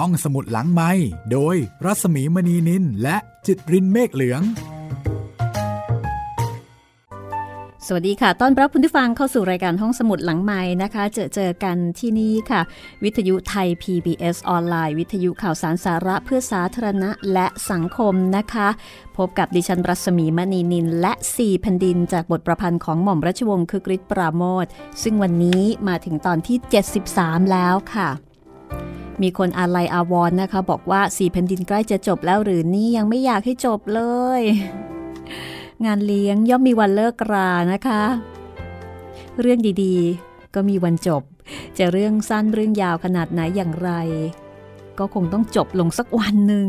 ห้องสมุดหลังไม้โดยรัสมีมณีนินและจิตรินเมฆเหลือง สวัสดีค่ะ ต้อนรับคุณผู้ฟังเข้าสู่รายการห้องสมุดหลังไม้นะคะ เจอเจอกันที่นี่ค่ะ วิทยุไทย PBS ออนไลน์ วิทยุข่าวสารสาระเพื่อสาธารณะและสังคมนะคะ พบกับดิฉันรัศมีมณีนิน และสี่แผ่นดิน จากบทประพันธ์ของหม่อมราชวงศ์คึกฤทธิ์ปราโมทซึ่งวันนี้มาถึงตอนที่ 73 แล้วค่ะ มีคนอาลัยอาวรณ์นะคะ บอกว่าสี่แผ่นดินใกล้จะจบแล้วหรือนี่ยังไม่อยากให้จบเลย งานเลี้ยงย่อมมีวันเลิกรานะคะ เรื่องดีๆ ก็มีวันจบ จะเรื่องสั้นเรื่องยาวขนาดไหนอย่างไร ก็คงต้องจบลงสักวันหนึ่ง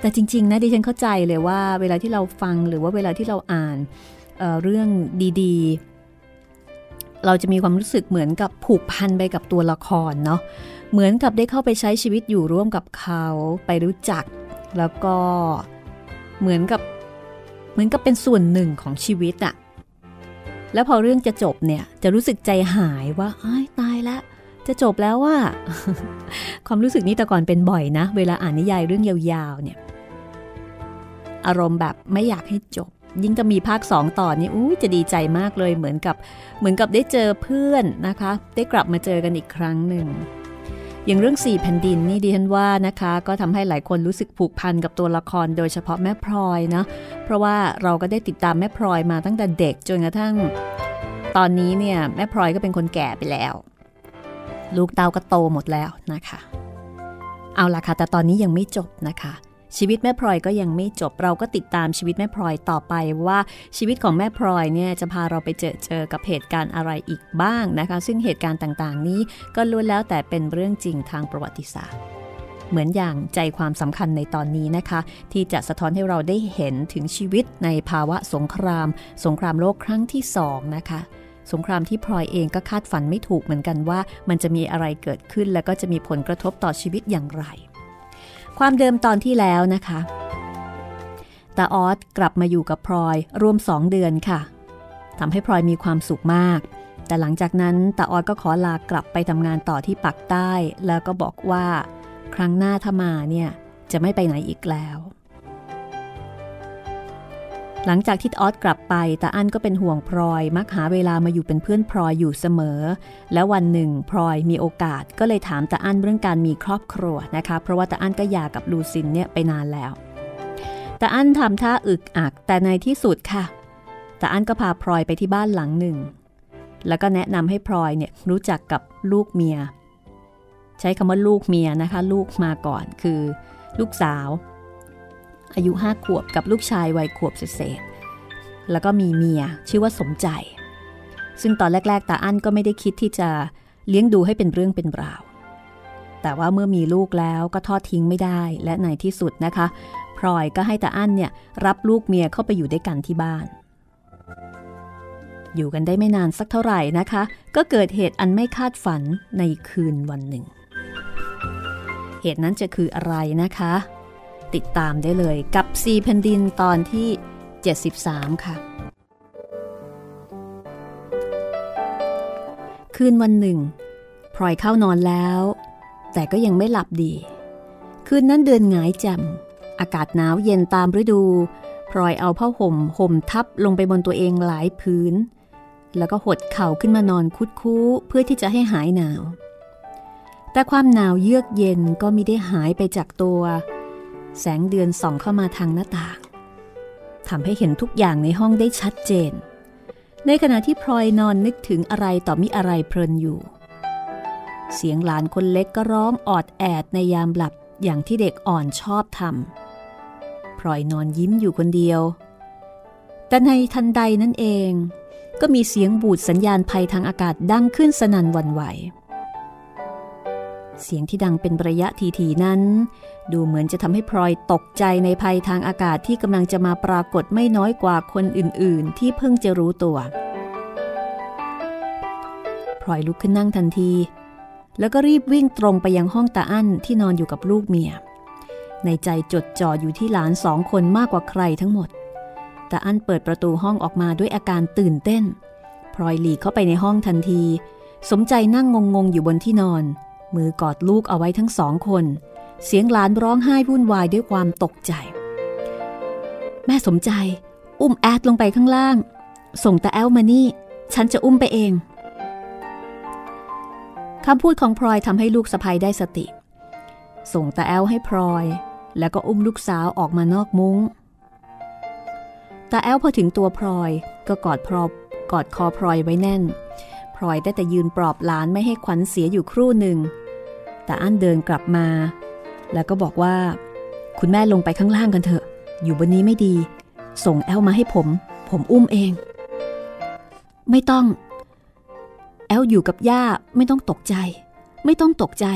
แต่จริง ๆ นะดิฉันเข้าใจเลยว่า เวลาที่เราฟังหรือว่าเวลาที่เราอ่านเเรื่องดีๆ เราจะมีความรู้สึกเหมือนกับผูกพันไปกับตัวละครเนาะ เหมือนกับได้เข้าไปใช้ชีวิตอยู่ร่วมกับเขาไปรู้จัก แล้วก็เหมือนกับเหมือนกับเป็นส่วนหนึ่งของชีวิตอะแล้วพอเรื่องจะจบเนี่ยจะรู้สึกใจหายว่าอ้ายตายแล้วจะจบแล้วว่า ความรู้สึกนี้แต่ก่อนเป็นบ่อยนะ เวลาอ่านนิยายเรื่องยาวๆเนี่ยอารมณ์แบบไม่อยากให้จบ ยิ่งจะมีภาคสองต่อนี่อู้จะดีใจมากเลยเหมือนกับเหมือนกับได้เจอเพื่อนนะคะ ได้กลับมาเจอกันอีกครั้งหนึ่ง อย่างเรื่องสี่แผ่นดินนี่ดิฉันว่านะคะ ก็ทำให้หลายคนรู้สึกผูกพันกับตัวละครโดยเฉพาะแม่พลอยนะเพราะว่าเราก็ได้ติดตามแม่พลอยมาตั้งแต่เด็กจนกระทั่ง ตอนนี้เนี่ยแม่พลอยก็เป็นคนแก่ไปแล้ว ลูกเต้าก็โตหมดแล้วนะคะ เอาล่ะค่ะแต่ตอนนี้ยังไม่จบนะคะ ชีวิตแม่พลอยก็ยังไม่จบเราก็ติดตามชีวิตแม่พลอยต่อไปว่าชีวิตของแม่พลอยเนี่ยจะพาเราไปเจอเจอกับเหตุการณ์อะไรอีกบ้างนะคะ ซึ่งเหตุการณ์ต่างๆ นี้ก็ล้วนแล้วแต่เป็นเรื่องจริงทางประวัติศาสตร์ เหมือนอย่างใจความสำคัญในตอนนี้นะคะ ที่จะสะท้อนให้เราได้เห็นถึงชีวิตในภาวะสงคราม สงครามโลกครั้งที่สองนะคะสงครามที่พลอยเองก็คาดฝันไม่ถูกเหมือนกันว่า มันจะมีอะไรเกิดขึ้น และก็จะมีผลกระทบต่อชีวิตอย่างไร ความเดิมตอนที่แล้วนะคะตาออสกลับมาอยู่กับพลอยรวมสองเดือนค่ะทำให้พลอยมีความสุขมาก แต่หลังจากนั้นตาออสก็ขอลากลับไปทำงานต่อที่ปักใต้ แล้วก็บอกว่า ครั้งหน้าถ้ามาเนี่ยจะไม่ไปไหนอีกแล้ว หลังจากที่ออสกลับไปตาอั้นก็เป็นห่วงพลอย มักหาเวลามาอยู่เป็นเพื่อนพลอยอยู่เสมอ แล้ววันหนึ่งพลอยมีโอกาสก็เลยถามตาอั้นเรื่องการมีครอบครัวนะคะ เพราะว่าตาอั้นก็หย่ากับลูซินเนี่ยไปนานแล้วตาอั้นทำท่าอึกอักแต่ในที่สุดค่ะตาอั้นก็พาพลอยไปที่บ้านหลังหนึ่ง แล้วก็แนะนำให้พลอยเนี่ยรู้จักกับลูกเมีย ใช้คำว่าลูกเมียนะคะ ลูกมาก่อนคือ ลูกสาว อายุห้าขวบกับลูกชายวัยขวบเศษแล้วก็มีเมียชื่อว่าสมใจ ซึ่งตอนแรก ๆ ตาอั้นก็ไม่ได้คิดที่จะเลี้ยงดูให้เป็นเรื่องเป็นราว แต่ว่าเมื่อมีลูกแล้วก็ทอดทิ้งไม่ได้และในที่สุดนะคะพลอยก็ให้ตาอั้นเนี่ยรับลูกเมียเข้าไปอยู่ด้วยกันที่บ้าน อยู่กันได้ไม่นานสักเท่าไหร่นะคะ ก็เกิดเหตุอันไม่คาดฝันในคืนวันหนึ่ง เหตุนั้นจะคืออะไรนะคะ ติดตามได้เลยกับซีแผ่นดินตอนที่ 73 ค่ะ คืนวันหนึ่งพลอยเข้านอนแล้ว แต่ก็ยังไม่หลับดี คืนนั้นเดือนหงายแจ่มอากาศหนาวเย็นตามฤดูพลอยเอาผ้าห่มห่มทับลงไปบนตัวเองหลายพื้นแล้วก็หดเข่าขึ้นมานอนคุดคู้เพื่อที่จะให้หายหนาว แต่ความหนาวเยือกเย็นก็มิได้หายไปจากตัว แสงเดือนส่องเข้ามาทางหน้าต่างทำให้เห็นทุกอย่างในห้องได้ชัดเจน ในขณะที่พลอยนอนนึกถึงอะไรต่อมิอะไรเพลินอยู่ เสียงหลานคนเล็กก็ร้องออดแอดในยามหลับอย่างที่เด็กอ่อนชอบทำพลอยนอนยิ้มอยู่คนเดียว แต่ในทันใดนั่นเอง ก็มีเสียงบูดสัญญาณภัยทางอากาศดังขึ้นสนั่นวันไหว เสียงที่ดังเป็นระยะทีๆนั้น ดูเหมือนจะทำให้พลอยตกใจในภัยทางอากาศที่กำลังจะมาปรากฏไม่น้อยกว่าคนอื่นๆ ที่เพิ่งจะรู้ตัวพลอยลุกขึ้นนั่งทันที แล้วก็รีบวิ่งตรงไปยังห้องตาอั้นที่นอนอยู่กับลูกเมีย ในใจจดจ่ออยู่ที่หลานสองคนมากกว่าใครทั้งหมดตาอั้นเปิดประตูห้องออกมาด้วยอาการตื่นเต้นพลอยหลีกเข้าไปในห้องทันที สมใจนั่งงงๆอยู่บนที่นอน มือกอดลูกเอาไว้ทั้งสองคน เสียงหลานร้องไห้วุ่นวายด้วยความตกใจ แม่สมใจ อุ้มแอดลงไปข้างล่าง ส่งตาแอลมานี่ ฉันจะอุ้มไปเองคำพูดของพลอยทำให้ลูกสะพ้ยได้สติ ส่งตาแอลให้พลอย แล้วก็อุ้มลูกสาวออกมานอกมุง้งตาแอลพอถึงตัวพลอยก็กอดพรอบกอดคอพลอยไว้แน่น พลอยได้แต่ยืนปลอบหลานไม่ให้ขวัญเสียอยู่ครู่หนึ่ง แต่อั้นเดินกลับมา แล้วก็บอกว่า คุณแม่ลงไปข้างล่างกันเถอะ อยู่บนนี้ไม่ดี ส่งแอลมาให้ผม ผมอุ้มเอง ไม่ต้อง แอ๊ดอยู่กับย่าไม่ต้องตกใจ ไม่ต้องตกใจ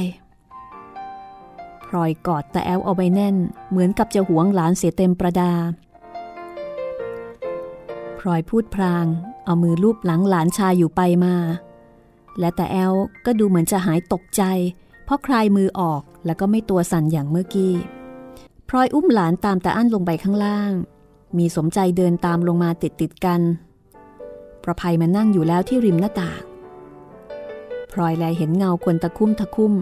พลอยกอดตาแอ๊ดเอาไว้แน่น เหมือนกับจะหวงหลานเสียเต็มประดาพลอยพูดพลาง เอามือลูบหลังหลานชายอยู่ไปมา และตาแอ๊ดก็ดูเหมือนจะหายตกใจ เพราะคลายมือออกแล้วก็ไม่ตัวสั่นอย่างเมื่อกี้พลอยอุ้มหลานตามตาอั้นลงไปข้างล่าง มีสมใจเดินตามลงมาติดติดกัน ประภัยมานั่งอยู่แล้วที่ริมหน้าต่างพลอยแลเห็นเงาคนตะคุ่มตะคุ่ม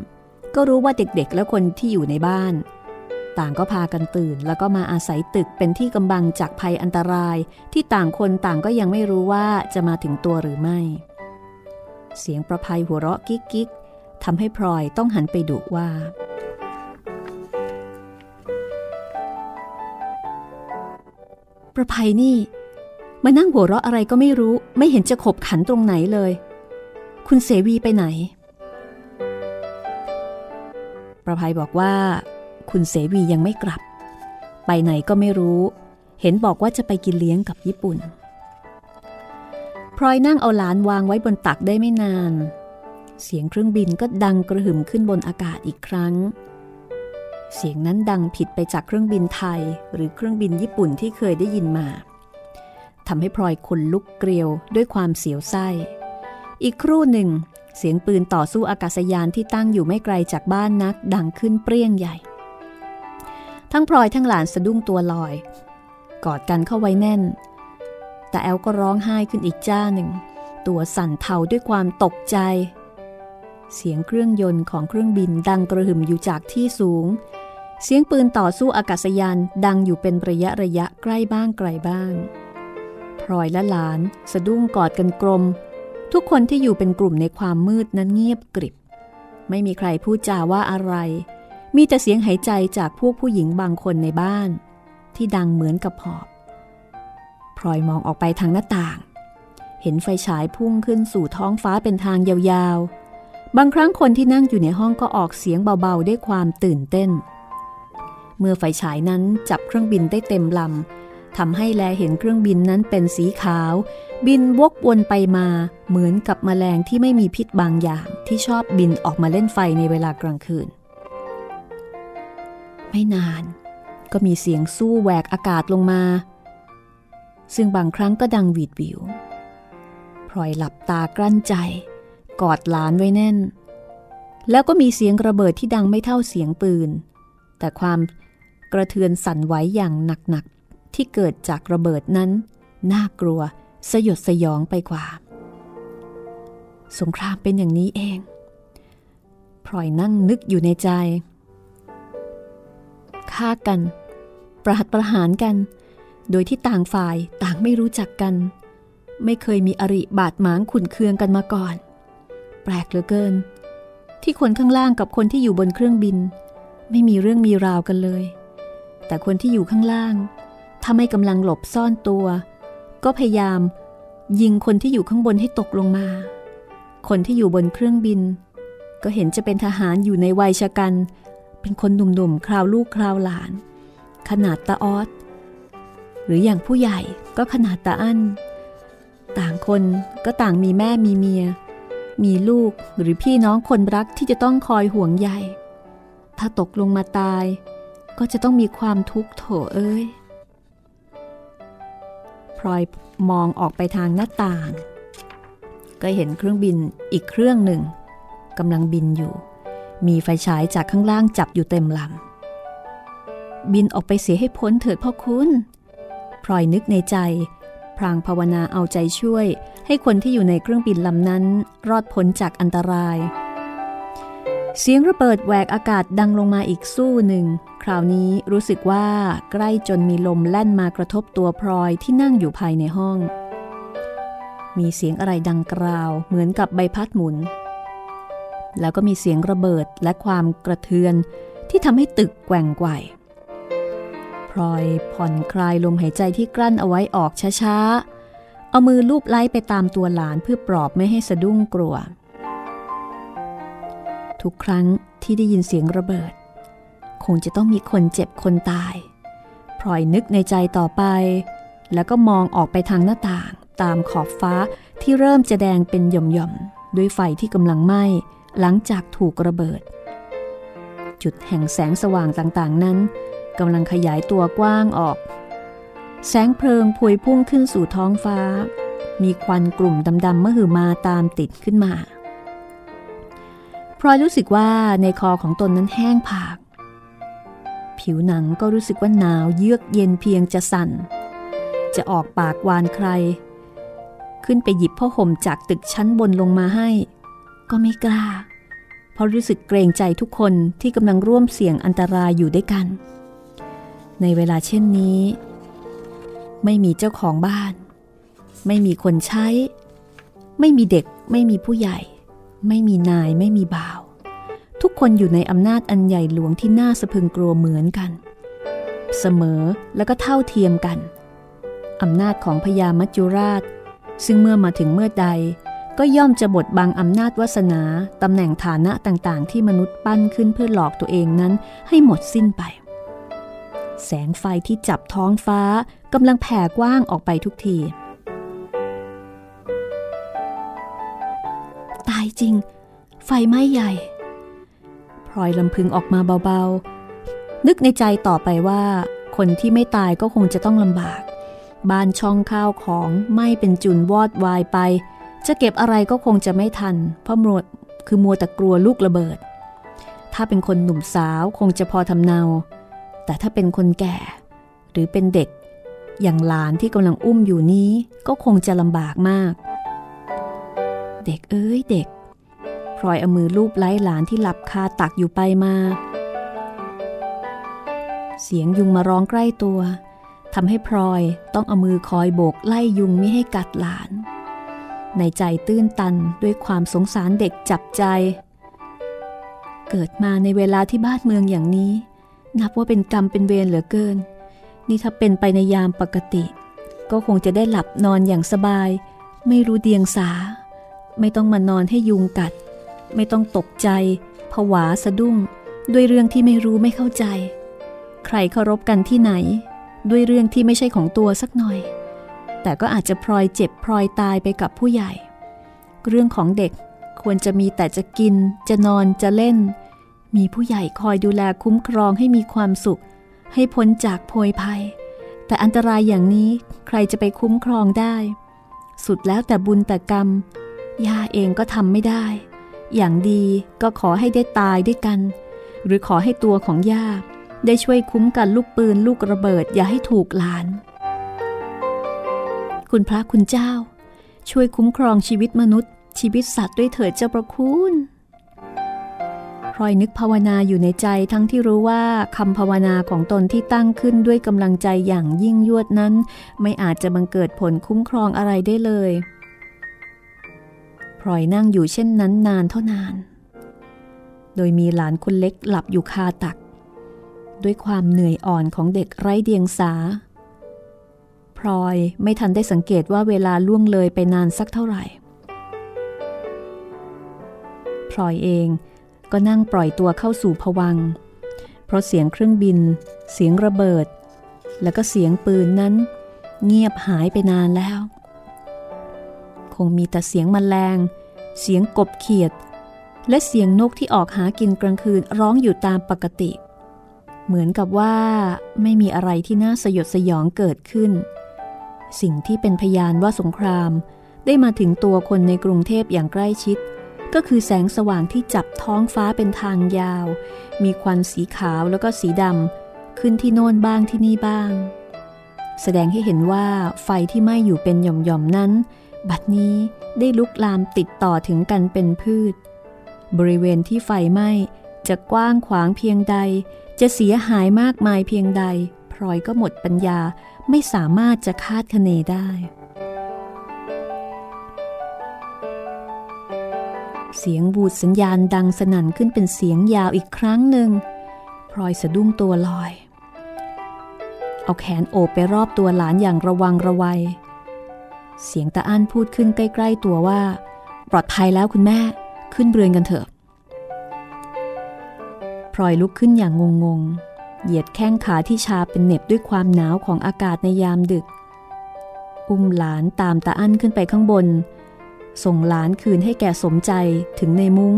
ก็รู้ว่าเด็กๆ และคนที่อยู่ในบ้าน ต่างก็พากันตื่น แล้วก็มาอาศัยตึกเป็นที่กำบังจากภัยอันตราย ที่ต่างคนต่างก็ยังไม่รู้ว่าจะมาถึงตัวหรือไม่ เสียงประภัยหัวเราะกิ๊กกิ๊กทำให้พลอยต้องหันไปดุว่า ประภัยนี่ มานั่งหัวเราะอะไรก็ไม่รู้ ไม่เห็นจะขบขันตรงไหนเลย คุณเสวีไปไหน ประภัยบอกว่า คุณเสวียังไม่กลับ ไปไหนก็ไม่รู้ เห็นบอกว่าจะไปกินเลี้ยงกับญี่ปุ่น พลอยนั่งเอาหลานวางไว้บนตักได้ไม่นาน เสียงเครื่องบินก็ดังกระหึ่มขึ้นบนอากาศอีกครั้ง เสียงนั้นดังผิดไปจากเครื่องบินไทยหรือเครื่องบินญี่ปุ่นที่เคยได้ยินมาทำให้พลอยขนลุกเกลียวด้วยความเสียวไส้ อีกครู่หนึ่ง เสียงปืนต่อสู้อากาศยานที่ตั้งอยู่ไม่ไกลจากบ้านนัก ดังขึ้นเปรี้ยงใหญ่ ทั้งพลอยทั้งหลานสะดุ้งตัวลอย กอดกันเข้าไว้แน่น แต่แอลก็ร้องไห้ขึ้นอีกจ้าหนึ่ง ตัวสั่นเทาด้วยความตกใจ เสียงเครื่องยนต์ของเครื่องบินดังกระหึ่มอยู่จากที่สูง เสียงปืนต่อสู้อากาศยานดังอยู่เป็นระยะระยะใกล้บ้างไกลบ้างพลอยและหลานสะดุ้งกอดกันกลม ทุกคนที่อยู่เป็นกลุ่มในความมืดนั้นเงียบกริบ ไม่มีใครพูดจาว่าอะไร มีแต่เสียงหายใจจากพวกผู้หญิงบางคนในบ้าน ที่ดังเหมือนกับหอบพลอยมองออกไปทางหน้าต่าง เห็นไฟฉายพุ่งขึ้นสู่ท้องฟ้าเป็นทางยาวๆ บางครั้งคนที่นั่งอยู่ในห้องก็ออกเสียงเบาๆด้วยความตื่นเต้น เมื่อไฟฉายนั้นจับเครื่องบินได้เต็มลำทำให้แลเห็นเครื่องบินนั้นเป็นสีขาว บินวกวนไปมาเหมือนกับแมลงที่ไม่มีพิษบางอย่างที่ชอบบินออกมาเล่นไฟในเวลากลางคืน ไม่นาน ก็มีเสียงสู้แหวกอากาศลงมา ซึ่งบางครั้งก็ดังวีดวิวพลอยหลับตากลั้นใจ กอดหลานไว้แน่น แล้วก็มีเสียงระเบิดที่ดังไม่เท่าเสียงปืน แต่ความกระเทือนสั่นไหวอย่างหนักๆ ที่เกิดจากระเบิดนั้น น่ากลัวสยดสยองไปกว่า สงครามเป็นอย่างนี้เองพลอยนั่งนึกอยู่ในใจ ฆ่ากัน ประหัตประหารกัน โดยที่ต่างฝ่ายต่างไม่รู้จักกัน ไม่เคยมีอริบาดหมางขุนเคืองกันมาก่อน แปลกเหลือเกิน ที่คนข้างล่างกับคนที่อยู่บนเครื่องบิน ไม่มีเรื่องมีราวกันเลย แต่คนที่อยู่ข้างล่าง ถ้าไม่กำลังหลบซ่อนตัว ก็พยายาม ยิงคนที่อยู่ข้างบนให้ตกลงมา คนที่อยู่บนเครื่องบิน ก็เห็นจะเป็นทหารอยู่ในวัยชะกัน เป็นคนหนุ่มๆ คราวลูกคราวหลาน ขนาดตาออสหรืออย่างผู้ใหญ่ก็ขนาดตาอั้น ต่างคนก็ต่างมีแม่มีเมีย มีลูกหรือพี่น้องคนรักที่จะต้องคอยห่วงใยถ้าตกลงมาตาย ก็จะต้องมีความทุกข์โถเอ้ยพลอยมองออกไปทางหน้าต่าง ก็เห็นเครื่องบินอีกเครื่องหนึ่งกำลังบินอยู่ มีไฟฉายจากข้างล่างจับอยู่เต็มลำ บินออกไปเสียให้พ้นเถิดพ่อคุณพลอยนึกในใจ พรางภาวนาเอาใจช่วย ให้คนที่อยู่ในเครื่องบินลำนั้น รอดพ้นจากอันตราย เสียงระเบิดแหวกอากาศดังลงมาอีกสู้หนึ่ง คราวนี้รู้สึกว่าใกล้จนมีลมแล่นมากระทบตัวพลอยที่นั่งอยู่ภายในห้อง มีเสียงอะไรดังกราวเหมือนกับใบพัดหมุน แล้วก็มีเสียงระเบิดและความกระเทือนที่ทำให้ตึกแกว่งไกวพลอยผ่อนคลายลมหายใจที่กลั้นเอาไว้ออกช้าๆ เอามือลูบไล้ไปตามตัวหลานเพื่อปลอบไม่ให้สะดุ้งกลัว ทุกครั้งที่ได้ยินเสียงระเบิด คงจะต้องมีคนเจ็บคนตายพลอยนึกในใจต่อไป แล้วก็มองออกไปทางหน้าต่าง ตามขอบฟ้าที่เริ่มจะแดงเป็นหย่อมๆด้วยไฟที่กำลังไหม้ หลังจากถูกระเบิด จุดแห่งแสงสว่างต่างๆ นั้นกำลังขยายตัวกว้างออก แสงเพลิงพวยพุ่งขึ้นสู่ท้องฟ้า มีควันกลุ่มดำๆมหือมาตามติดขึ้นมาพลอยรู้สึกว่าในคอของตนนั้นแห้งผาก ผิวหนังก็รู้สึกว่าหนาวเยือกเย็นเพียงจะสั่น จะออกปากวานใคร ขึ้นไปหยิบผ้าห่มจากตึกชั้นบนลงมาให้ ก็ไม่กล้า เพราะรู้สึกเกรงใจทุกคนที่กำลังร่วมเสี่ยงอันตรายอยู่ด้วยกัน ในเวลาเช่นนี้ ไม่มีเจ้าของบ้าน ไม่มีคนใช้ ไม่มีเด็ก ไม่มีผู้ใหญ่ ไม่มีนายไม่มีบ่าว ทุกคนอยู่ในอำนาจอันใหญ่หลวงที่น่าสะพึงกลัวเหมือนกัน เสมอแล้วก็เท่าเทียมกันอำนาจของพญามัจจุราช ซึ่งเมื่อมาถึงเมื่อใด ก็ย่อมจะบดบังอำนาจวาสนาตำแหน่งฐานะต่างๆ ที่มนุษย์ปั้นขึ้นเพื่อหลอกตัวเองนั้นให้หมดสิ้นไป แสงไฟที่จับท้องฟ้ากำลังแผ่กว้างออกไปทุกที ตายจริง ไฟไหม้ใหญ่พลอยลำพึงออกมาเบาๆ นึกในใจต่อไปว่า คนที่ไม่ตายก็คงจะต้องลำบาก บ้านช่องข้าวของไม่เป็นจุนวอดวายไป จะเก็บอะไรก็คงจะไม่ทัน เพราะมัวคือมัวแต่กลัวลูกระเบิด ถ้าเป็นคนหนุ่มสาวคงจะพอทำเนา แต่ถ้าเป็นคนแก่ หรือเป็นเด็ก อย่างหลานที่กำลังอุ้มอยู่นี้ก็คงจะลำบากมาก เด็กเอ้ยเด็กพลอยเอามือลูบไล้หลานที่หลับคาตักอยู่ไปมา เสียงยุงมาร้องใกล้ตัวทำให้พลอยต้องเอามือคอยโบกไล่ยุงไม่ให้กัดหลาน ในใจตื้นตันด้วยความสงสารเด็กจับใจ เกิดมาในเวลาที่บ้านเมืองอย่างนี้ นับว่าเป็นกรรมเป็นเวรเหลือเกิน นี่ถ้าเป็นไปในยามปกติ ก็คงจะได้หลับนอนอย่างสบาย ไม่รู้เดียงสา ไม่ต้องมานอนให้ยุงกัด ไม่ต้องตกใจผวาสะดุ้ง ด้วยเรื่องที่ไม่รู้ไม่เข้าใจ ใครเคารพกันที่ไหน ด้วยเรื่องที่ไม่ใช่ของตัวสักหน่อย แต่ก็อาจจะพลอยเจ็บพลอยตายไปกับผู้ใหญ่ เรื่องของเด็กควรจะมีแต่จะกิน จะนอนจะเล่น มีผู้ใหญ่คอยดูแลคุ้มครองให้มีความสุข ให้พ้นจากโพยภัย แต่อันตรายอย่างนี้ใครจะไปคุ้มครองได้ สุดแล้วแต่บุญแต่กรรมย่าเองก็ทำไม่ได้ อย่างดีก็ขอให้ได้ตายด้วยกัน หรือขอให้ตัวของย่าได้ช่วยคุ้มกันลูกปืนลูกระเบิดอย่าให้ถูกหลาน คุณพระคุณเจ้า ช่วยคุ้มครองชีวิตมนุษย์ ชีวิตสัตว์ด้วยเถิดเจ้าประคุณพลอยนึกภาวนาอยู่ในใจทั้งที่รู้ว่าคำภาวนาของตนที่ตั้งขึ้นด้วยกำลังใจอย่างยิ่งยวดนั้น ไม่อาจจะบังเกิดผลคุ้มครองอะไรได้เลยพลอยนั่งอยู่เช่นนั้นนานเท่านาน โดยมีหลานคนเล็กหลับอยู่คาตัก ด้วยความเหนื่อยอ่อนของเด็กไร้เดียงสา พลอยไม่ทันได้สังเกตว่าเวลาล่วงเลยไปนานสักเท่าไหร่ พลอยเองก็นั่งปล่อยตัวเข้าสู่ผวัง เพราะเสียงเครื่องบิน เสียงระเบิด แล้วก็เสียงปืนนั้น เงียบหายไปนานแล้ว คงมีแต่เสียงมแมลง เสียงกบเขียด และเสียงนกที่ออกหากินกลางคืนร้องอยู่ตามปกติ เหมือนกับว่าไม่มีอะไรที่น่าสยดสยองเกิดขึ้น สิ่งที่เป็นพยานว่าสงคราม ได้มาถึงตัวคนในกรุงเทพอย่างใกล้ชิด ก็คือแสงสว่างที่จับท้องฟ้าเป็นทางยาว มีควันสีขาวแล้วก็สีดำขึ้นที่โน่นบ้างที่นี่บ้าง แสดงให้เห็นว่าไฟที่ไหม้อยู่เป็นหย่อมๆนั้น บัดนี้ได้ลุกลามติดต่อถึงกันเป็นพืช บริเวณที่ไฟไหม้จะกว้างขวางเพียงใด จะเสียหายมากมายเพียงใด พลอยก็หมดปัญญา ไม่สามารถจะคาดคะเนได้ เสียงบูดสัญญาณดังสนั่นขึ้นเป็นเสียงยาวอีกครั้งหนึ่งพลอยสะดุ้งตัวลอย เอาแขนโอบไปรอบตัวหลานอย่างระวังระวัย เสียงตาอั้นพูดขึ้นใกล้ ๆ ตัวว่า ปลอดภัยแล้วคุณแม่ขึ้นเรือนกันเถอะพลอยลุกขึ้นอย่างงงๆ เหยียดแข้งขาที่ชาเป็นเหน็บด้วยความหนาวของอากาศในยามดึก อุ้มหลานตามตาอั้นขึ้นไปข้างบน ส่งหลานคืนให้แก่สมใจถึงในมุง้ง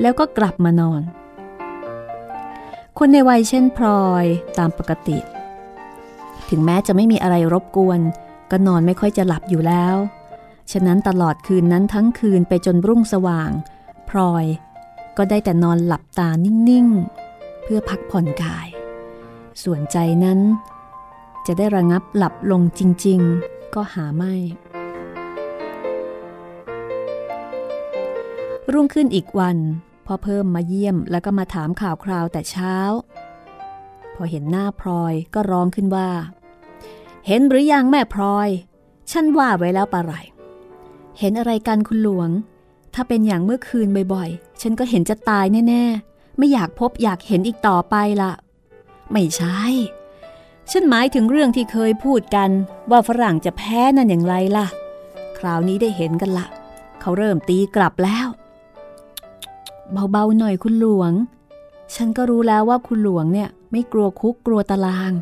แล้วก็กลับมานอน คนในวัยเช่นพลอยตามปกติ ถึงแม้จะไม่มีอะไรรบกวน ก็นอนไม่ค่อยจะหลับอยู่แล้ว ฉะนั้นตลอดคืนนั้นทั้งคืนไปจนรุ่งสว่าง พลอยก็ได้แต่นอนหลับตานิ่ง ๆ เพื่อพักผ่อนกาย ส่วนใจนั้น จะได้ระงับหลับลงจริง ๆ ก็หาไม่ รุ่งขึ้นอีกวันพอเพิ่มมาเยี่ยมแล้วก็มาถามข่าวคราวแต่เช้า พอเห็นหน้าพลอยก็ร้องขึ้นว่า เห็นหรือยังแม่พลอย ฉันว่าไว้แล้วปะไร เห็นอะไรกันคุณหลวง ถ้าเป็นอย่างเมื่อคืนบ่อยๆ ฉันก็เห็นจะตายแน่ ๆ ไม่อยากพบอยากเห็นอีกต่อไปละ ไม่ใช่ ฉันหมายถึงเรื่องที่เคยพูดกันว่าฝรั่งจะแพ้นั่นอย่างไรล่ะ คราวนี้ได้เห็นกันละ เขาเริ่มตีกลับแล้ว เบาๆหน่อยคุณหลวง ฉันก็รู้แล้วว่าคุณหลวงเนี่ยไม่กลัวคุกกลัวตาราง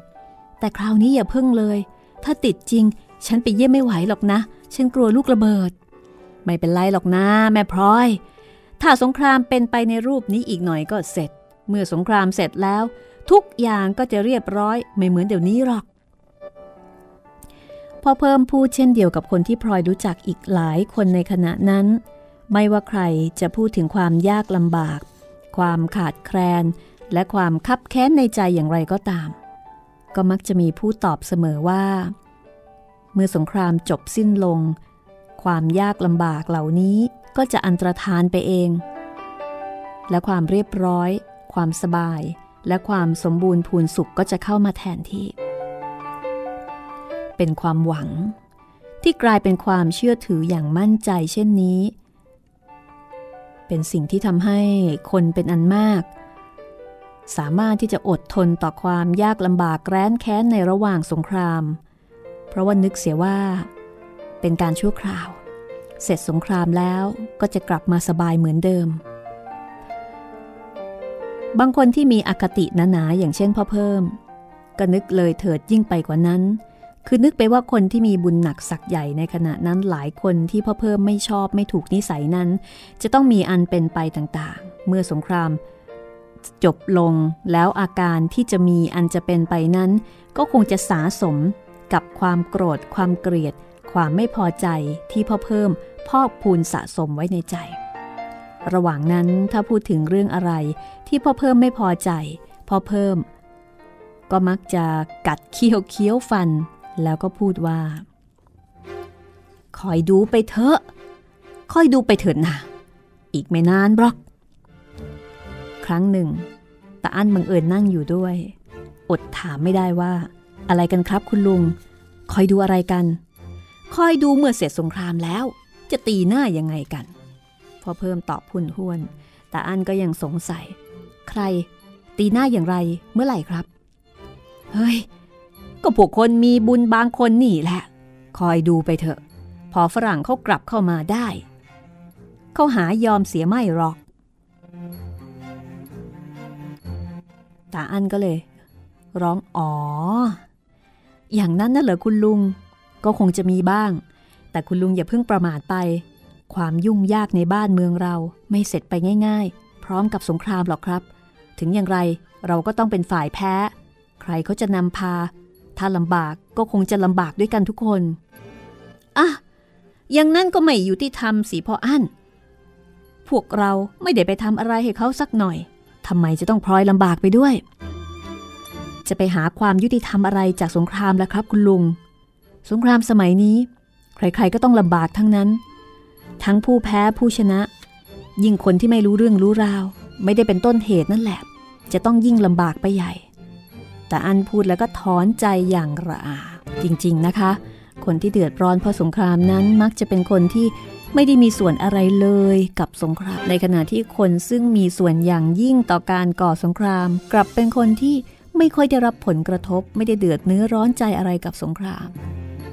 แต่คราวนี้อย่าเพิ่งเลย ถ้าติดจริง ฉันไปเยี่ยมไม่ไหวหรอกนะ ฉันกลัวลูกระเบิด ไม่เป็นไรหรอกนะ แม่พลอย ถ้าสงครามเป็นไปในรูปนี้อีกหน่อยก็เสร็จ เมื่อสงครามเสร็จแล้ว ทุกอย่างก็จะเรียบร้อยไม่เหมือนเดี๋ยวนี้หรอก พอเพิ่มพูดเช่นเดียวกับคนที่พลอยรู้จักอีกหลายคนในขณะนั้น ไม่ว่าใครจะพูดถึงความยากลำบาก ความขาดแคลน และความคับแค้นในใจอย่างไรก็ตาม ก็มักจะมีผู้ตอบเสมอว่า เมื่อสงครามจบสิ้นลง ความยากลำบากเหล่านี้ก็จะอันตรธานไปเอง และความเรียบร้อย ความสบาย และความสมบูรณ์พูนสุขก็จะเข้ามาแทนที่ เป็นความหวัง ที่กลายเป็นความเชื่อถืออย่างมั่นใจเช่นนี้ เป็นสิ่งที่ทำให้คนเป็นอันมาก สามารถที่จะอดทนต่อความยากลำบากแร้นแค้นในระหว่างสงคราม เพราะว่านึกเสียว่า เป็นการชั่วคราว เสร็จสงครามแล้วก็จะกลับมาสบายเหมือนเดิม บางคนที่มีอคติหนาๆอย่างเช่นพ่อเพิ่ม ก็นึกเลยเถิดยิ่งไปกว่านั้น คือนึกไปว่าคนที่มีบุญหนักสักใหญ่ในขณะนั้นหลายคนที่พ่อเพิ่มไม่ชอบไม่ถูกนิสัยนั้น จะต้องมีอันเป็นไปต่างๆ เมื่อสงคราม จบลงแล้วอาการที่จะมีอันจะเป็นไปนั้น ก็คงจะสาสมกับความโกรธ ความเกลียด ความไม่พอใจที่พ่อเพิ่มพอกพูนสะสมไว้ในใจ ระหว่างนั้นถ้าพูดถึงเรื่องอะไร ที่พ่อเพิ่มไม่พอใจ พ่อเพิ่ม ก็มักจะกัดเคี้ยวเคี้ยวฟัน แล้วก็พูดว่า คอยดูไปเถอะ คอยดูไปเถิดนะอีกไม่นานบล็อก ครั้งหนึ่งตาอั้นบังเอิญนั่งอยู่ด้วย อดถามไม่ได้ว่า อะไรกันครับคุณลุง คอยดูอะไรกัน คอยดูเมื่อเสร็จสงครามแล้ว จะตีหน้ายังไงกัน พอเพิ่มตอบพุ่นห้วนต่อันก็ยังสงสัย ใคร ตีหน้าอย่างไรเมื่อไหร่ครับ เฮ้ย ก็พวกคนมีบุญบางคนนี่แหละ คอยดูไปเถอะ พอฝรั่งเขากลับเข้ามาได้ เขาหายอมเสียไม่หรอกตาอันก็เลย ร้องอ๋อ อย่างนั้นน่ะเหรอคุณลุง ก็คงจะมีบ้าง แต่คุณลุงอย่าเพิ่งประมาทไป ความยุ่งยากในบ้านเมืองเราไม่เสร็จไปง่าย ๆ พร้อมกับสงครามหรอกครับ ถึงอย่างไรเราก็ต้องเป็นฝ่ายแพ้ ใครเขาจะนำพา ถ้าลำบากก็คงจะลำบากด้วยกันทุกคนอะอย่างนั้นก็ไม่อยู่ที่ทำสีพออั้น พวกเราไม่ได้ไปทำอะไรให้เขาสักหน่อยทำไมจะต้องพลอยลำบากไปด้วย จะไปหาความยุติธรรมอะไรจากสงครามแล้วครับคุณลุง สงครามสมัยนี้ ใครๆก็ต้องลำบากทั้งนั้น ทั้งผู้แพ้ผู้ชนะ ยิ่งคนที่ไม่รู้เรื่องรู้ราว ไม่ได้เป็นต้นเหตุนั่นแหละ จะต้องยิ่งลำบากไปใหญ่ แต่อันพูดแล้วก็ถอนใจอย่างระอา จริงๆนะคะ คนที่เดือดร้อนเพราะสงครามนั้นมักจะเป็นคนที่ไม่ได้มีส่วนอะไรเลยกับสงคราม ในขณะที่คนซึ่งมีส่วนอย่างยิ่งต่อการก่อสงคราม กลับเป็นคนที่ไม่ค่อยได้รับผลกระทบ ไม่ได้เดือดเนื้อร้อนใจอะไรกับสงคราม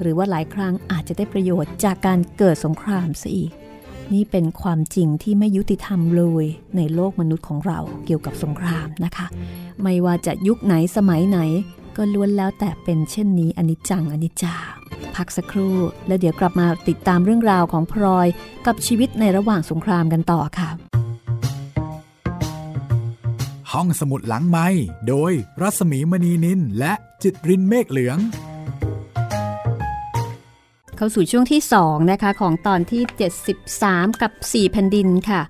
หรือว่าหลายครั้งอาจจะได้ประโยชน์จากการเกิดสงครามซะอีก นี่เป็นความจริงที่ไม่ยุติธรรมเลยในโลกมนุษย์ของเราเกี่ยวกับสงครามนะคะ ไม่ว่าจะยุคไหนสมัยไหน ก็ล้วนแล้วแต่เป็นเช่นนี้อนิจจังอนิจจาพักสักครู่ แล้วเดี๋ยวกลับมาติดตามเรื่องราวของพลอยกับชีวิตในระหว่างสงครามกันต่อค่ะ ห้องสมุดหลังไม้โดยรัสมีมณีนินและจิตรินเมฆเหลือง เข้าสู่ช่วงที่ 2 นะคะ ของตอนที่ 73 กับ 4 แผ่นดินค่ะ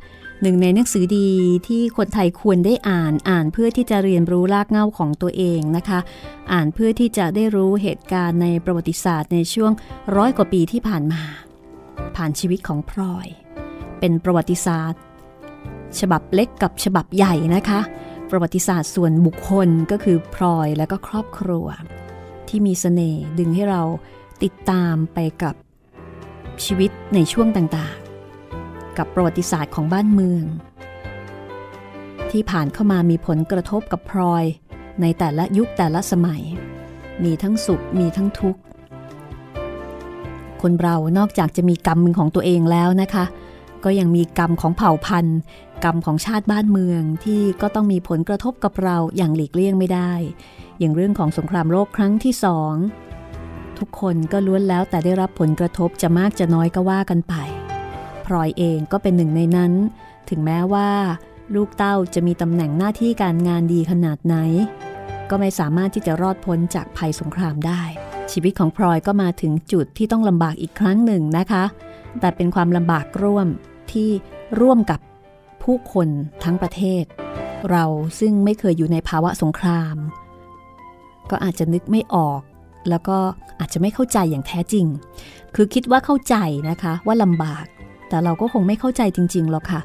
หนึ่งในหนังสือดีที่คนไทยควรได้อ่านอ่านเพื่อที่จะเรียนรู้รากเหง้าของตัวเองนะคะ อ่านเพื่อที่จะได้รู้เหตุการณ์ในประวัติศาสตร์ในช่วงร้อยกว่าปีที่ผ่านมา ผ่านชีวิตของพลอย เป็นประวัติศาสตร์ ฉบับเล็กกับฉบับใหญ่นะคะ ประวัติศาสตร์ส่วนบุคคลก็คือพลอยและก็ครอบครัว ที่มีเสน่ห์ดึงให้เรา ติดตามไปกับชีวิตในช่วงต่างๆ กับประวัติศาสตร์ของบ้านเมือง ที่ผ่านเข้ามามีผลกระทบกับพลอย ในแต่ละยุคแต่ละสมัย มีทั้งสุขมีทั้งทุกข์ คนเรานอกจากจะมีกรรมของตัวเองแล้วนะคะ ก็ยังมีกรรมของเผ่าพันธุ์ กรรมของชาติบ้านเมืองที่ก็ต้องมีผลกระทบกับเราอย่างหลีกเลี่ยงไม่ได้ อย่างเรื่องของสงครามโลกครั้งที่สอง ทุกคนก็ล้วนแล้วแต่ได้รับผลกระทบจะมากจะน้อยก็ว่ากันไปพลอยเองก็เป็นหนึ่งในนั้น ถึงแม้ว่า ลูกเต้าจะมีตำแหน่งหน้าที่การงานดีขนาดไหน ก็ไม่สามารถที่จะรอดพ้นจากภัยสงครามได้ ชีวิตของพลอยก็มาถึงจุดที่ต้องลำบากอีกครั้งหนึ่งนะคะ แต่เป็นความลำบากร่วมที่ร่วมกับผู้คนทั้งประเทศ เราซึ่งไม่เคยอยู่ในภาวะสงคราม ก็อาจจะนึกไม่ออก แล้วก็อาจจะไม่เข้าใจอย่างแท้จริง คือคิดว่าเข้าใจนะคะว่าลำบาก แต่เราก็คงไม่เข้าใจจริงๆหรอกค่ะ